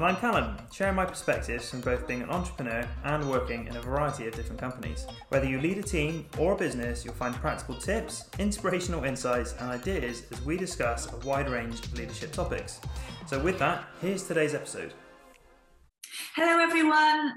And I'm Callum, sharing my perspectives from both being an entrepreneur and working in a variety of different companies. Whether you lead a team or a business, you'll find practical tips, inspirational insights, and ideas as we discuss a wide range of leadership topics. So, with that, here's today's episode. Hello, everyone.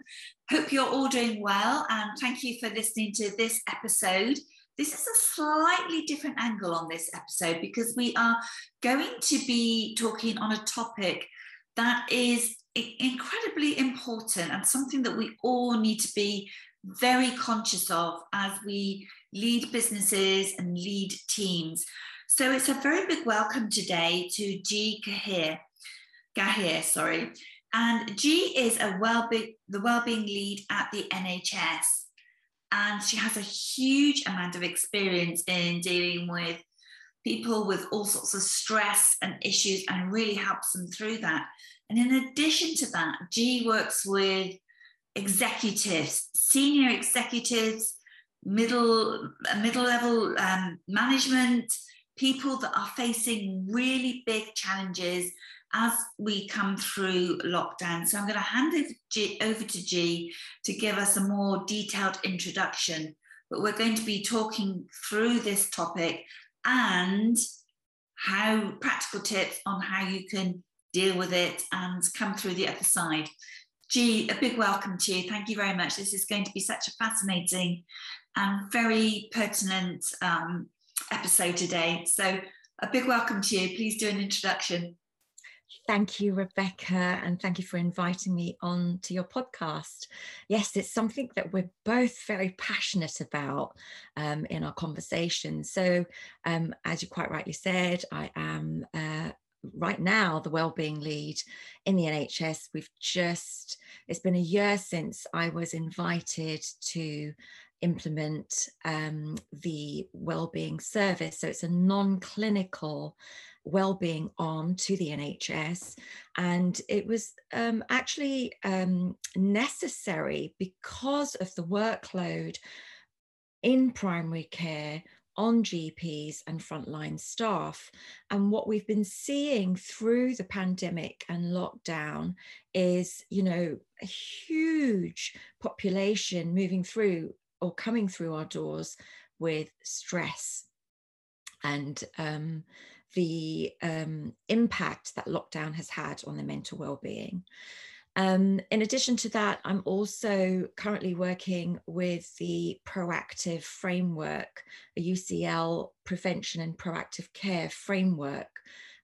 Hope you're all doing well, and thank you for listening to this episode. This is a slightly different angle on this episode because we are going to be talking on a topic that is incredibly important and something that we all need to be very conscious of as we lead businesses and lead teams. So it's a very big welcome today to G Gahir. Gahir, sorry. And G is a well-being, the well-being lead at the NHS. And she has a huge amount of experience in dealing with people with all sorts of stress and issues and really helps them through that. And in addition to that, G works with executives, senior executives, middle middle level um, management, people that are facing really big challenges as we come through lockdown. So I'm going to hand over to G to give us a more detailed introduction. But we're going to be talking through this topic and how practical tips on how you can deal with it and come through the other side. G, a big welcome to you. Thank you very much. This is going to be such a fascinating and very pertinent um, episode today. So, a big welcome to you. Please do an introduction. Thank you, Rebecca, and thank you for inviting me on to your podcast. Yes, it's something that we're both very passionate about um, in our conversation. So, um, as you quite rightly said, I am uh, right now the wellbeing lead in the NHS. We've just, it's been a year since I was invited to implement um, the wellbeing service. So it's a non clinical wellbeing arm to the NHS. And it was um, actually um, necessary because of the workload in primary care on GPs and frontline staff. And what we've been seeing through the pandemic and lockdown is, you know, a huge population moving through or coming through our doors with stress and um, the um, impact that lockdown has had on their mental well-being. Um, in addition to that, I'm also currently working with the Proactive Framework, a UCL prevention and proactive care framework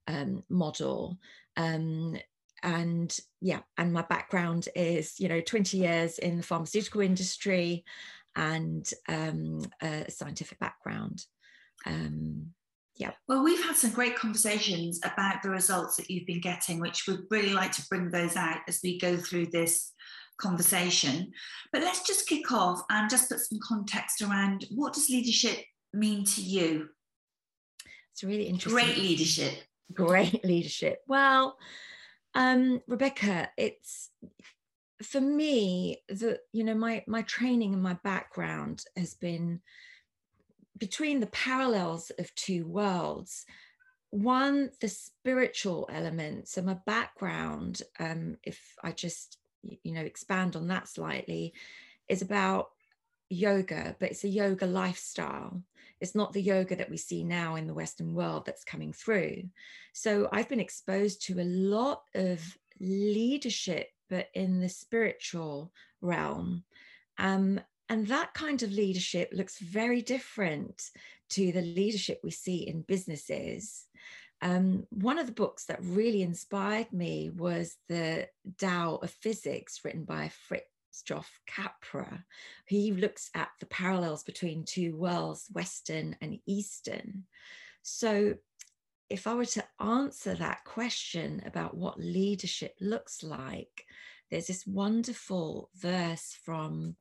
um, model. Um, and yeah, and my background is, you know, 20 years in the pharmaceutical industry and um, a scientific background. Um, yeah. Well, we've had some great conversations about the results that you've been getting, which we'd really like to bring those out as we go through this conversation. But let's just kick off and just put some context around what does leadership mean to you? It's really interesting. Great leadership. Great leadership. Well, um, Rebecca, it's for me the you know my my training and my background has been between the parallels of two worlds. One the spiritual element. So my background um, if i just you know expand on that slightly is about yoga but it's a yoga lifestyle. It's not the yoga that we see now in the western world that's coming through. So i've been exposed to a lot of leadership but in the spiritual realm um, and that kind of leadership looks very different to the leadership we see in businesses. Um, one of the books that really inspired me was The Tao of Physics, written by Fritjof Capra. He looks at the parallels between two worlds, Western and Eastern. So, if I were to answer that question about what leadership looks like, there's this wonderful verse from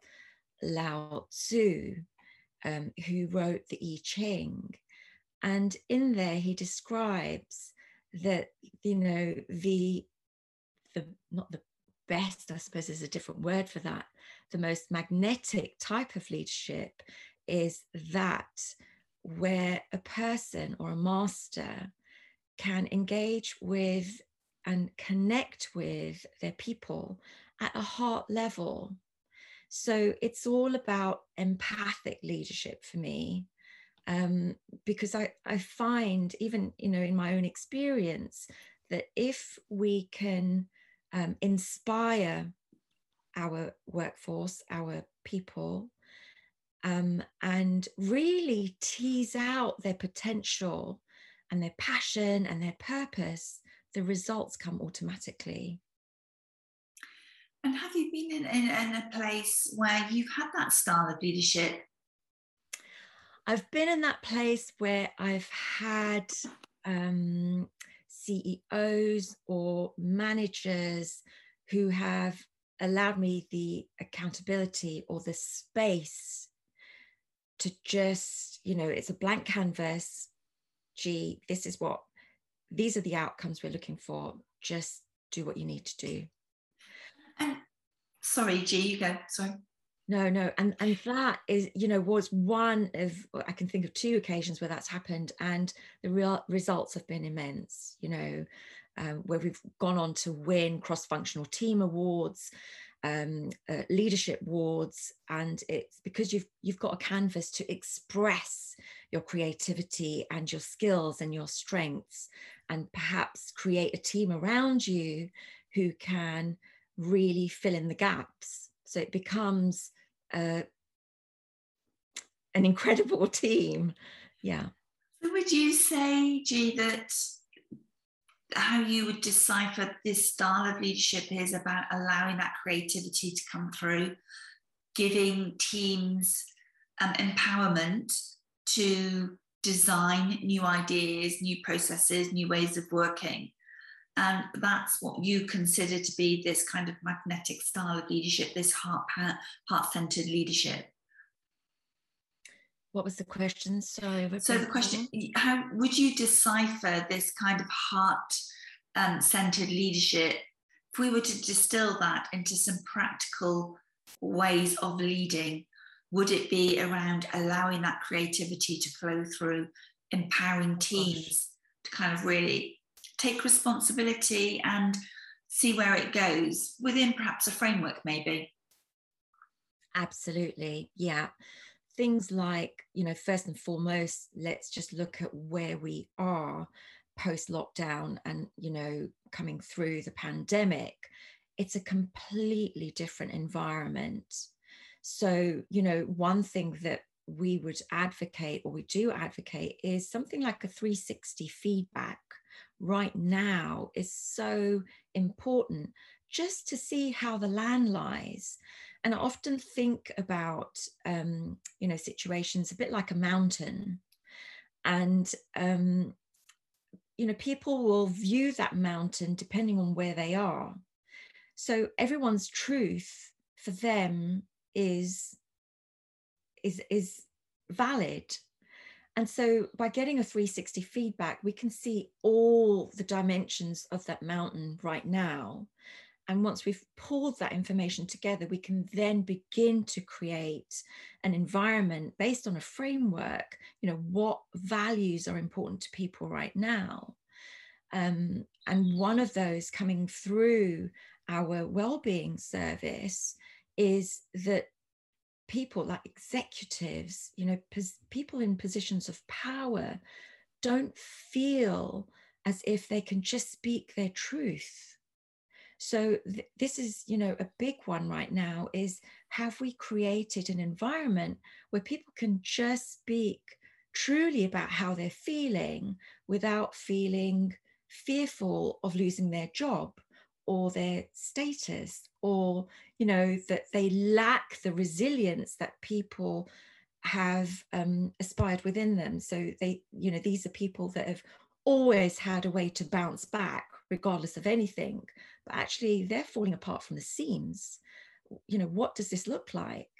Lao Tzu, um, who wrote the I Ching. And in there, he describes that you know the the not the best i suppose is a different word for that the most magnetic type of leadership is that where a person or a master can engage with and connect with their people at a heart level. So it's all about empathic leadership for me. Um, because I, I find, even you know, in my own experience, that if we can um, inspire our workforce, our people, um, and really tease out their potential and their passion and their purpose, the results come automatically. And have you been in, in, in a place where you've had that style of leadership? I've been in that place where I've had um, CEOs or managers who have allowed me the accountability or the space to just, you know, it's a blank canvas. G, this is what, these are the outcomes we're looking for. Just do what you need to do. And sorry, G, you go. Sorry. No, no, and and that is, you know, was one of I can think of two occasions where that's happened, and the real results have been immense. You know, um, where we've gone on to win cross-functional team awards, um, uh, leadership awards, and it's because you've you've got a canvas to express your creativity and your skills and your strengths, and perhaps create a team around you who can really fill in the gaps. So it becomes uh, an incredible team. Yeah. So would you say, G, that how you would decipher this style of leadership is about allowing that creativity to come through, giving teams um, empowerment to design new ideas, new processes, new ways of working. And that's what you consider to be this kind of magnetic style of leadership, this heart heart centered leadership. What was the question? Sorry. So the question: How would you decipher this kind of heart um, centered leadership? If we were to distill that into some practical ways of leading, would it be around allowing that creativity to flow through, empowering teams to kind of really take responsibility and see where it goes within perhaps a framework, maybe. Absolutely. Yeah. Things like, you know, first and foremost, let's just look at where we are post lockdown and, you know, coming through the pandemic. It's a completely different environment. So, you know, one thing that we would advocate or we do advocate is something like a 360 feedback right now is so important just to see how the land lies. And I often think about, um, you know, situations a bit like a mountain. And, um, you know, people will view that mountain depending on where they are. So everyone's truth for them is is is valid and so by getting a 360 feedback, we can see all the dimensions of that mountain right now. And once we've pulled that information together, we can then begin to create an environment based on a framework, you know, what values are important to people right now. Um, and one of those coming through our well-being service is that people like executives, you know, pos- people in positions of power don't feel as if they can just speak their truth. So th- this is, you know, a big one right now is have we created an environment where people can just speak truly about how they're feeling without feeling fearful of losing their job or their status or you know that they lack the resilience that people have um, aspired within them? So they you know these are people that have always had a way to bounce back regardless of anything but actually they're falling apart from the seams you know what does this look like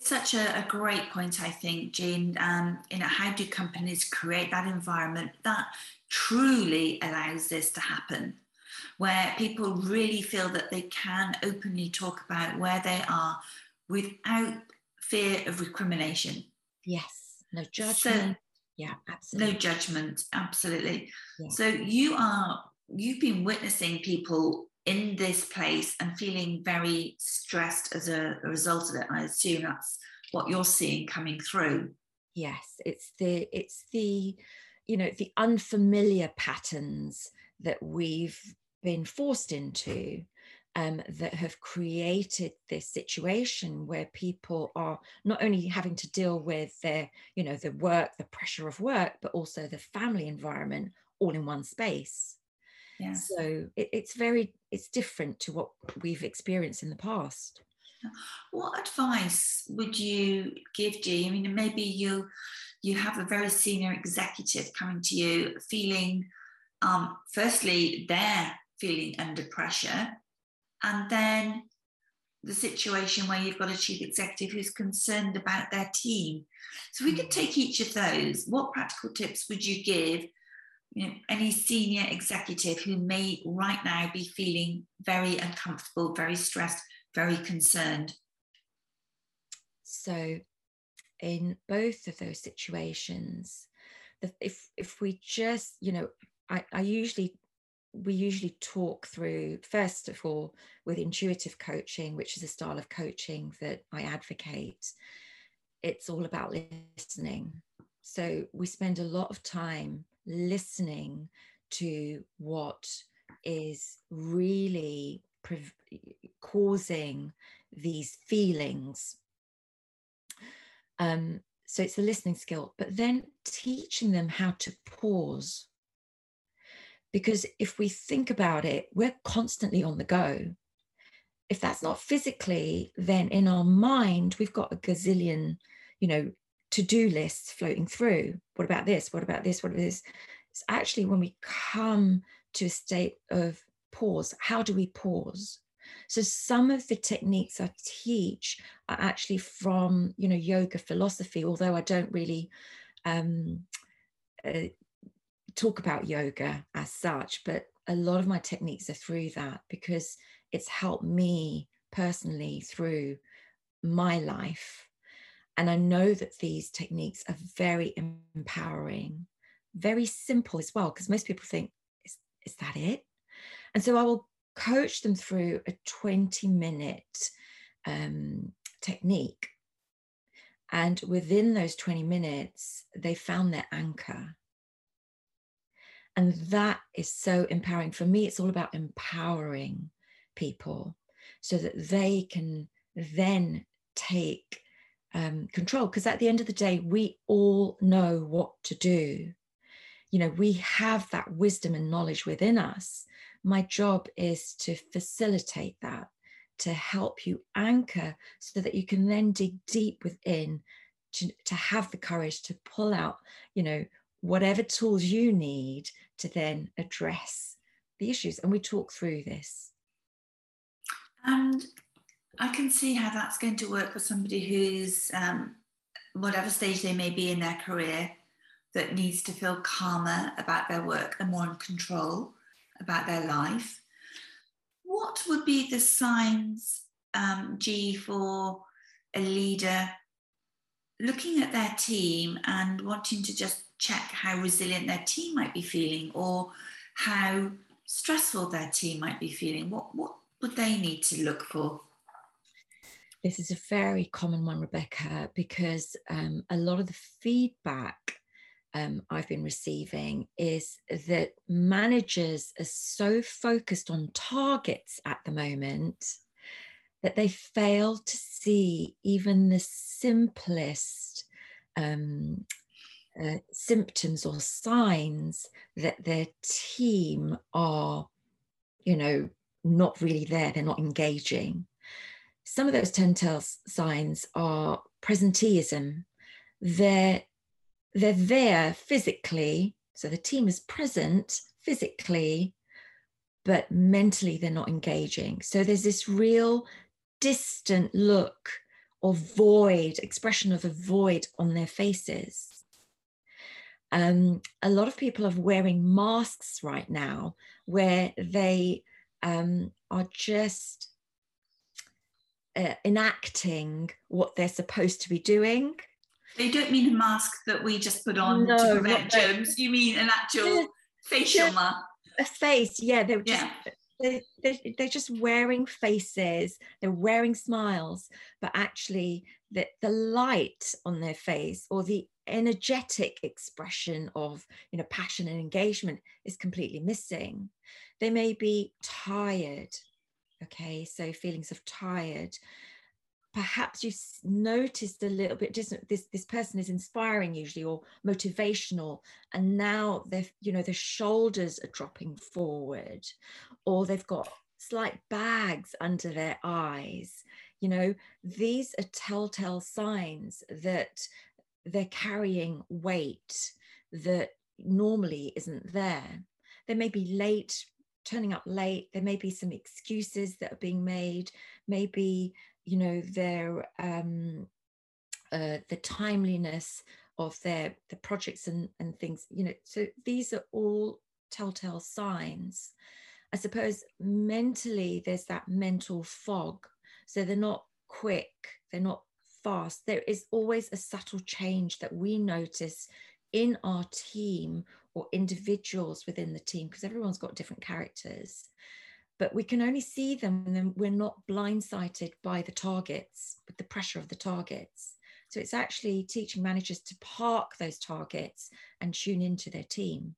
It's such a, a, great point, I think, Jean. Um, you know, how do companies create that environment, that truly allows this to happen, where people really feel that they can openly talk about where they are without fear of recrimination. Yes, no judgment. So, yeah, absolutely. No judgment, absolutely. Yeah. So you are you've been witnessing people in this place and feeling very stressed as a, a result of it. I assume that's what you're seeing coming through. Yes, it's the it's the you know the unfamiliar patterns that we've been forced into um, that have created this situation where people are not only having to deal with their, you know, the work, the pressure of work, but also the family environment all in one space. Yeah. So it, it's very, it's different to what we've experienced in the past. What advice would you give, G? I mean, maybe you you have a very senior executive coming to you feeling, um, firstly, they're feeling under pressure and then the situation where you've got a chief executive who's concerned about their team. So we could mm. take each of those. What practical tips would you give you know, any senior executive who may right now be feeling very uncomfortable, very stressed, very concerned? So in both of those situations, if if we just, you know, I, I usually we usually talk through first of all with intuitive coaching which is a style of coaching that i advocate it's all about listening. So we spend a lot of time listening to what is really pre- causing these feelings. Um, so it's a listening skill but then teaching them how to pause because if we think about it, we're constantly on the go. If that's not physically, then in our mind, we've got a gazillion, you know, to do lists floating through. What about this? What about this? What about this? It's actually when we come to a state of pause, how do we pause? So some of the techniques I teach are actually from, you know, yoga philosophy, although I don't really um, uh, talk about yoga as such, but a lot of my techniques are through that because it's helped me personally through my life. And I know that these techniques are very empowering, very simple as well, because most people think, is, is that it? And so I will coach them through a 20 minute um, technique. And within those 20 minutes, they found their anchor. And that is so empowering. For me, it's all about empowering people so that they can then take um, control. Because at the end of the day, we all know what to do. You know, we have that wisdom and knowledge within us. My job is to facilitate that, to help you anchor so that you can then dig deep within to, to have the courage to pull out, you know, whatever tools you need to then address the issues. And we talk through this. And I can see how that's going to work for somebody who's, um, whatever stage they may be in their career, that needs to feel calmer about their work and more in control about their life. What would be the signs, um, G, for a leader looking at their team and wanting to just check how resilient their team might be feeling or how stressful their team might be feeling? What, what would they need to look for? This is a very common one, Rebecca, because um, a lot of the feedback um, I've been receiving is that managers are so focused on targets at the moment that they fail to see even the simplest um, uh, symptoms or signs that their team are, you know, not really there, they're not engaging. Some of those telltale signs are presenteeism. They're, they're there physically, so the team is present physically, but mentally they're not engaging. So there's this real distant look or void, expression of a void on their faces um, a lot of people are wearing masks right now where they um, are just uh, enacting what they're supposed to be doing. They don't mean a mask that we just put on no, to prevent germs. You mean an actual facial mask? A face, yeah. They're just, yeah. They, they, they're just wearing faces. They're wearing smiles, but actually, the, the light on their face or the energetic expression of you know passion and engagement is completely missing. They may be tired okay so feelings of tired. Perhaps you've noticed a little bit this this person is inspiring usually or motivational and now they're you know the shoulders are dropping forward or they've got slight bags under their eyes. You know these are telltale signs that they're carrying weight that normally isn't there. They may be late, turning up late. There may be some excuses that are being made. Maybe, you know, their um, uh, the timeliness of their the projects and, and things, you know, so these are all telltale signs. I suppose mentally there's that mental fog. So they're not quick, they're not fast, there is always a subtle change that we notice in our team or individuals within the team because everyone's got different characters. But we can only see them and we're not blindsided by the targets, with the pressure of the targets. So it's actually teaching managers to park those targets and tune into their team.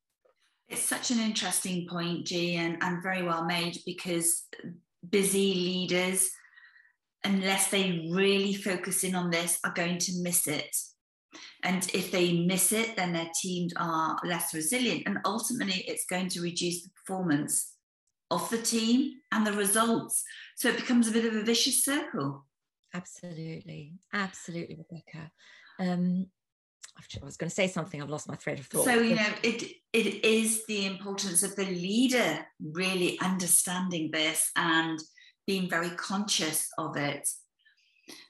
It's such an interesting point, G, and, and very well made because busy leaders unless they really focus in on this, are going to miss it. And if they miss it, then their teams are less resilient. And ultimately, it's going to reduce the performance of the team and the results. So it becomes a bit of a vicious circle. Absolutely. Absolutely, Rebecca. Um, I was going to say something, I've lost my thread of thought. So, you know, it, it is the importance of the leader really understanding this and being very conscious of it.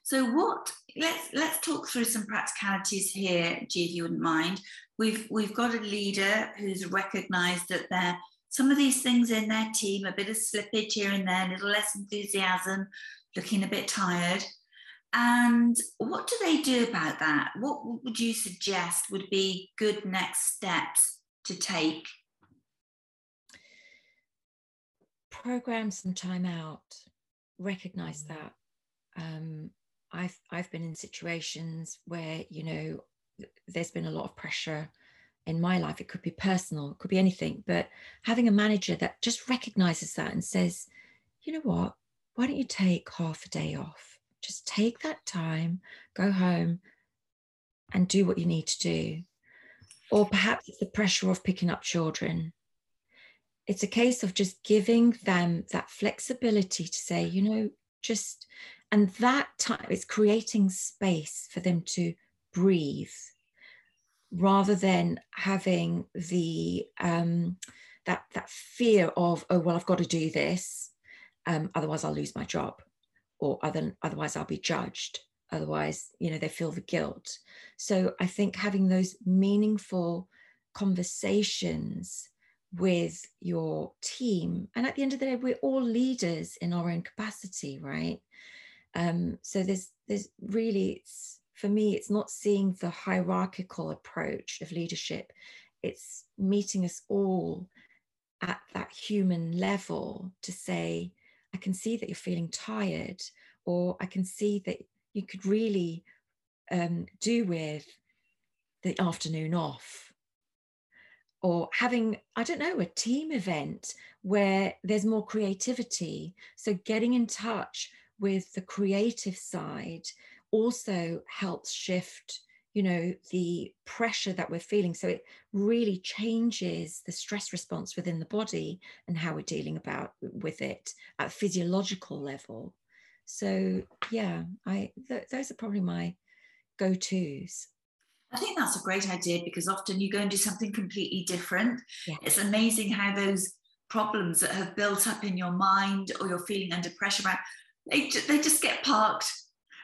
So what let's let's talk through some practicalities here, G, if you wouldn't mind. We've we've got a leader who's recognized that there some of these things in their team, a bit of slippage here and there, a little less enthusiasm, looking a bit tired. And what do they do about that? What would you suggest would be good next steps to take? Program some time out recognize mm. that um, I've I've been in situations where you know there's been a lot of pressure in my life. It could be personal, it could be anything, but having a manager that just recognizes that and says, you know what, why don't you take half a day off? Just take that time, go home, and do what you need to do. Or perhaps it's the pressure of picking up children it's a case of just giving them that flexibility to say, you know, just, and that time, it's creating space for them to breathe rather than having the, um, that, that fear of, oh, well, I've got to do this, um, otherwise I'll lose my job, or other, otherwise I'll be judged. Otherwise, you know, they feel the guilt. So I think having those meaningful conversations with your team. And at the end of the day, we're all leaders in our own capacity, right? Um, so there's there's really it's for me, it's not seeing the hierarchical approach of leadership. It's meeting us all at that human level to say, I can see that you're feeling tired, or I can see that you could really um, do with the afternoon off or having i don't know a team event where there's more creativity. So getting in touch with the creative side also helps shift you know the pressure that we're feeling. So it really changes the stress response within the body and how we're dealing about with it at physiological level. So yeah i th- those are probably my go-to's I think that's a great idea because often you go and do something completely different. Yeah. It's amazing how those problems that have built up in your mind or you're feeling under pressure about, they, they just get parked.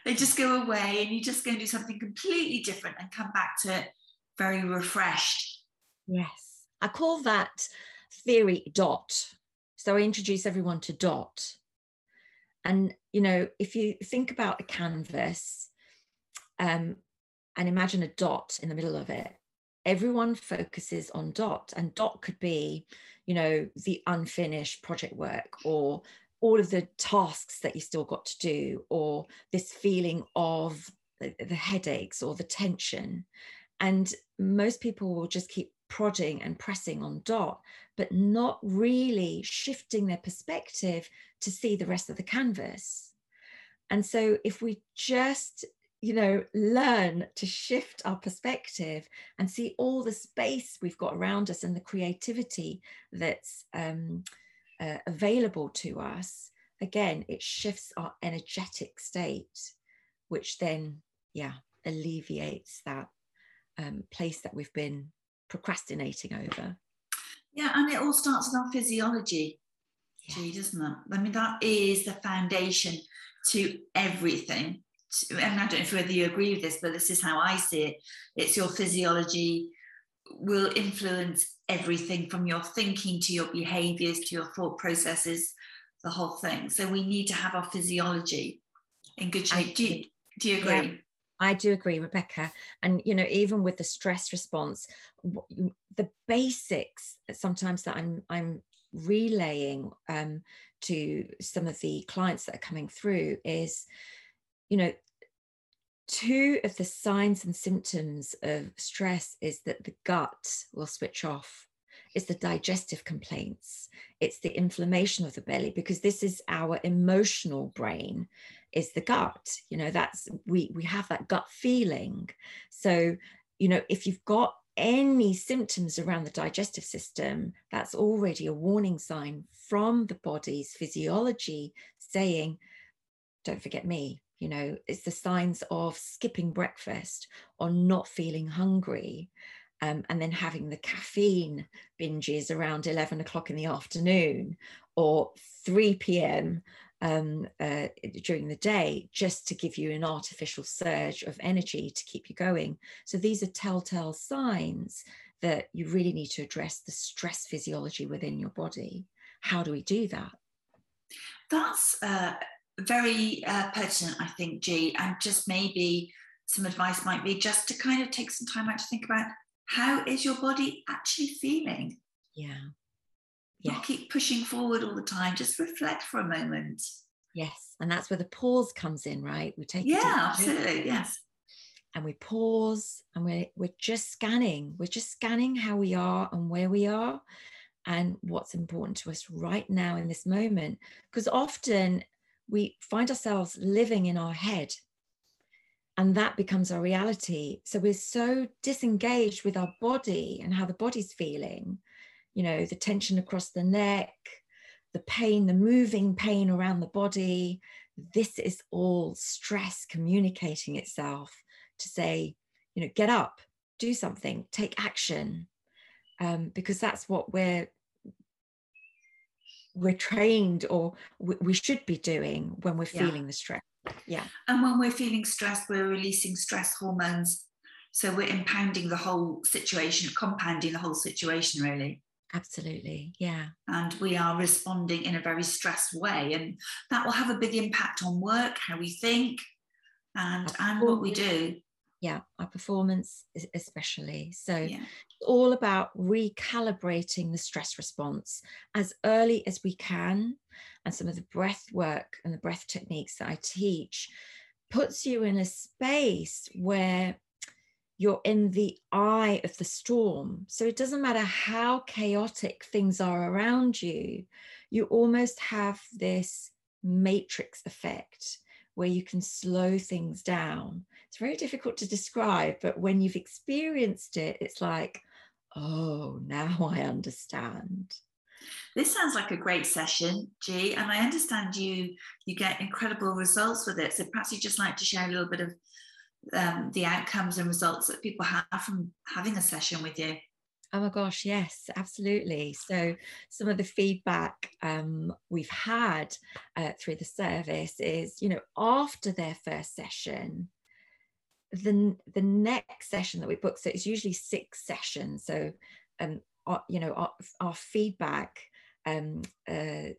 They just go away and you just go and do something completely different and come back to it very refreshed. Yes. I call that theory dot. So I introduce everyone to dot. And, you know, if you think about a canvas um, and imagine a dot in the middle of it, everyone focuses on dot. And dot could be, you know, the unfinished project work or all of the tasks that you still got to do or this feeling of the headaches or the tension and most people will just keep prodding and pressing on dot but not really shifting their perspective to see the rest of the canvas and so if we just you know learn to shift our perspective and see all the space we've got around us and the creativity that's um, uh, available to us, again, it shifts our energetic state, which then, yeah, alleviates that um, place that we've been procrastinating over. Yeah, and it all starts with our physiology, yeah. G, doesn't it? I mean, that is the foundation to everything. And I don't know whether you agree with this, but this is how I see it. It's your physiology will influence everything from your thinking to your behaviors to your thought processes, the whole thing. So we need to have our physiology in good shape. Do you, do you agree? Yeah, I do agree, Rebecca. And you know, even with the stress response, the basics sometimes that I'm I'm relaying um, to some of the clients that are coming through is, you know, two of the signs and symptoms of stress is that the gut will switch off. It's the digestive complaints. It's the inflammation of the belly because this is our emotional brain is the gut. You know that's we we have that gut feeling. So you know if you've got any symptoms around the digestive system that's already a warning sign from the body's physiology saying don't forget me you know it's the signs of skipping breakfast or not feeling hungry um, and then having the caffeine binges around 11 o'clock in the afternoon or 3 p.m um, uh, during the day just to give you an artificial surge of energy to keep you going. So these are telltale signs that you really need to address the stress physiology within your body. How do we do that? That's uh, very uh, pertinent, I think, G. And just maybe some advice might be just to kind of take some time out to think about how is your body actually feeling? Yeah. Yeah. Not keep pushing forward all the time. Just reflect for a moment. Yes. And that's where the pause comes in, right? We take Yeah, absolutely. Yes. And we pause and we're we're just scanning. We're just scanning how we are and where we are and what's important to us right now in this moment. Because often we find ourselves living in our head and that becomes our reality. So we're so disengaged with our body and how the body's feeling you know the tension across the neck the pain the moving pain around the body. This is all stress communicating itself to say you know get up do something take action um, because that's what we're we're trained or we should be doing when we're yeah. feeling the stress. Yeah. And when we're feeling stressed, we're releasing stress hormones. So we're impounding the whole situation, compounding the whole situation, really. Absolutely. Yeah. And we are responding in a very stressed way. And that will have a big impact on work, how we think, and, and what we do yeah our performance especially so yeah. all about recalibrating the stress response as early as we can and some of the breath work and the breath techniques that i teach puts you in a space where you're in the eye of the storm so it doesn't matter how chaotic things are around you you almost have this matrix effect where you can slow things down. It's very difficult to describe, but when you've experienced it, it's like, oh, now I understand. This sounds like a great session, G, and I understand you you get incredible results with it. So perhaps you'd just like to share a little bit of um, the outcomes and results that people have from having a session with you. Oh my gosh, yes, absolutely. So, some of the feedback um, we've had uh, through the service is, you know, after their first session, the the next session that we book, so it's usually six sessions. So, um, our, you know, our, our feedback, um, uh,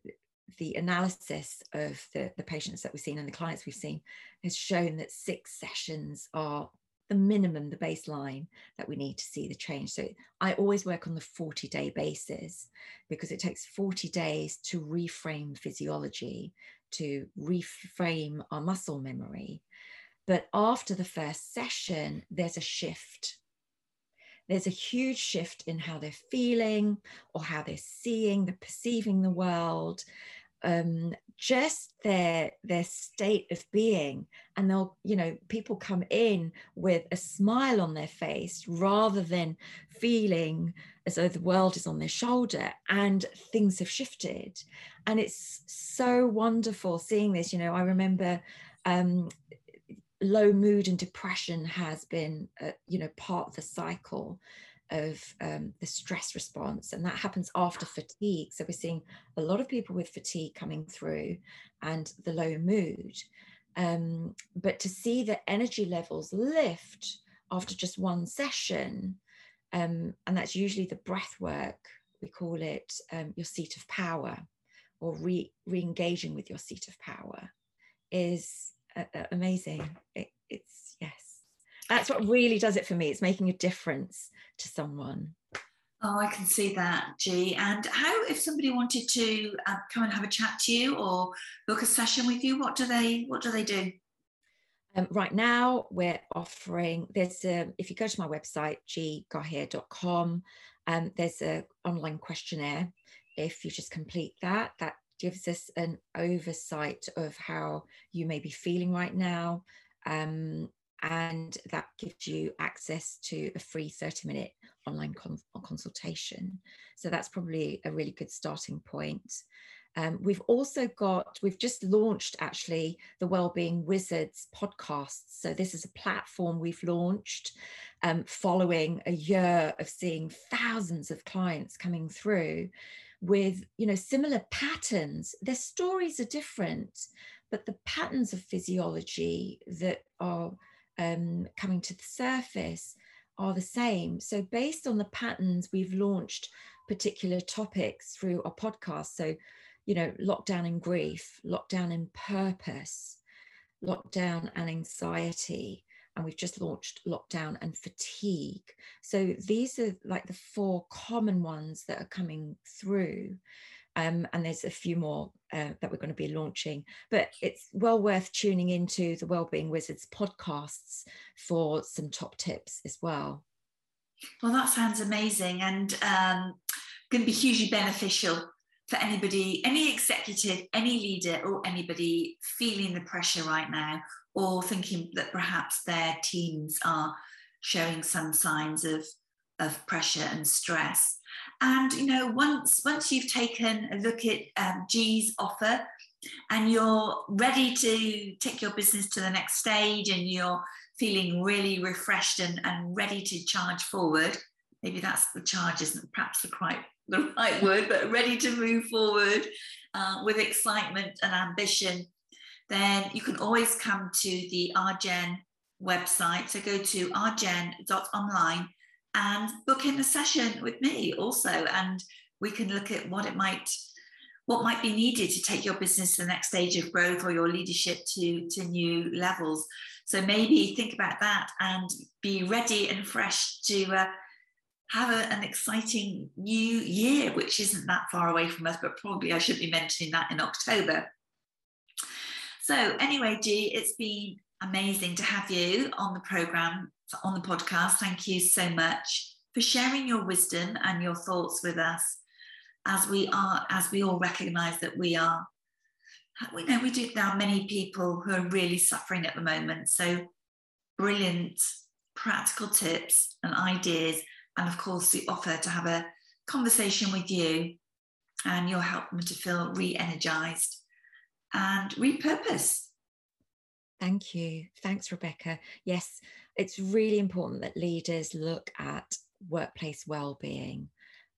the analysis of the the patients that we've seen and the clients we've seen has shown that six sessions are the minimum, the baseline that we need to see the change. So I always work on the 40 day basis because it takes 40 days to reframe physiology, to reframe our muscle memory. But after the first session, there's a shift. There's a huge shift in how they're feeling or how they're seeing, they're perceiving the world. Um, just their their state of being. And they'll you know people come in with a smile on their face rather than feeling as though the world is on their shoulder and things have shifted. And it's so wonderful seeing this. You know i remember um, low mood and depression has been uh, you know part of the cycle of um, the stress response, and that happens after fatigue. So we're seeing a lot of people with fatigue coming through and the low mood. Um, but to see the energy levels lift after just one session, um, and that's usually the breath work, we call it um, your seat of power or re engaging with your seat of power, is amazing. It, it's, yes. That's what really does it for me. It's making a difference to someone. Oh i can see that g. And how if somebody wanted to uh, come and have a chat to you or book a session with you what do they what do they do? Um, right now we're offering there's a, if you go to my website ggahir.com um, there's an online questionnaire. If you just complete that that gives us an oversight of how you may be feeling right now um, and that gives you access to a free 30 minute online con- consultation. So that's probably a really good starting point. Um, we've also got, we've just launched actually the Wellbeing Wizards podcast. So this is a platform we've launched um, following a year of seeing thousands of clients coming through with, you know, similar patterns. Their stories are different, but the patterns of physiology that are um, coming to the surface are the same. So, based on the patterns, we've launched particular topics through our podcast. So, you know, lockdown and grief, lockdown and purpose, lockdown and anxiety. And we've just launched lockdown and fatigue. So, these are like the four common ones that are coming through. Um, and there's a few more uh, that we're going to be launching. But it's well worth tuning into the Wellbeing Wizards podcasts for some top tips as well. Well, that sounds amazing and um, going to be hugely beneficial for anybody, any executive, any leader, or anybody feeling the pressure right now, or thinking that perhaps their teams are showing some signs of, of pressure and stress. And you know, once once you've taken a look at um, G's offer, and you're ready to take your business to the next stage, and you're feeling really refreshed and, and ready to charge forward, maybe that's the charge isn't perhaps the quite the right word, but ready to move forward uh, with excitement and ambition, then you can always come to the RGen website. So go to rgen.online and book in a session with me also and we can look at what it might what might be needed to take your business to the next stage of growth or your leadership to to new levels so maybe think about that and be ready and fresh to uh, have a, an exciting new year which isn't that far away from us but probably i should be mentioning that in october so anyway g it's been amazing to have you on the program on the podcast. Thank you so much for sharing your wisdom and your thoughts with us as we are, as we all recognize that we are, we know we do there are many people who are really suffering at the moment. So brilliant practical tips and ideas. And of course, the offer to have a conversation with you and you'll help them to feel re-energized and repurpose. Thank you. Thanks, Rebecca. Yes, it's really important that leaders look at workplace well-being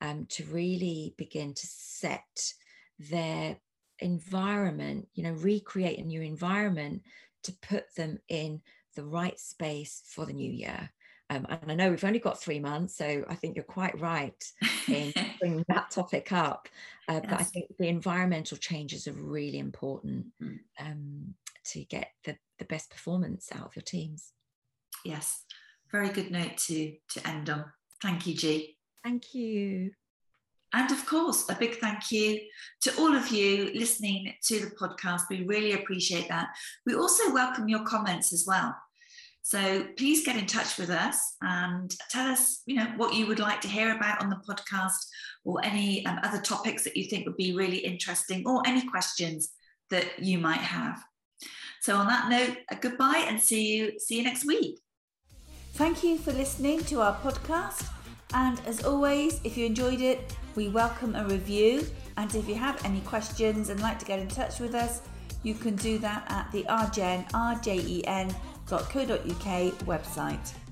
um, to really begin to set their environment you know recreate a new environment to put them in the right space for the new year. Um, and I know we've only got three months, so I think you're quite right in bringing that topic up. Uh, yes. But I think the environmental changes are really important mm. um, to get the, the best performance out of your teams. Yes, very good note to to end on. Thank you, G. Thank you. And of course, a big thank you to all of you listening to the podcast. We really appreciate that. We also welcome your comments as well. So please get in touch with us and tell us, you know, what you would like to hear about on the podcast or any um, other topics that you think would be really interesting or any questions that you might have. So on that note, a goodbye and see you see you next week. Thank you for listening to our podcast. And as always, if you enjoyed it, we welcome a review. And if you have any questions and like to get in touch with us, you can do that at the rgen, rgen.co.uk website.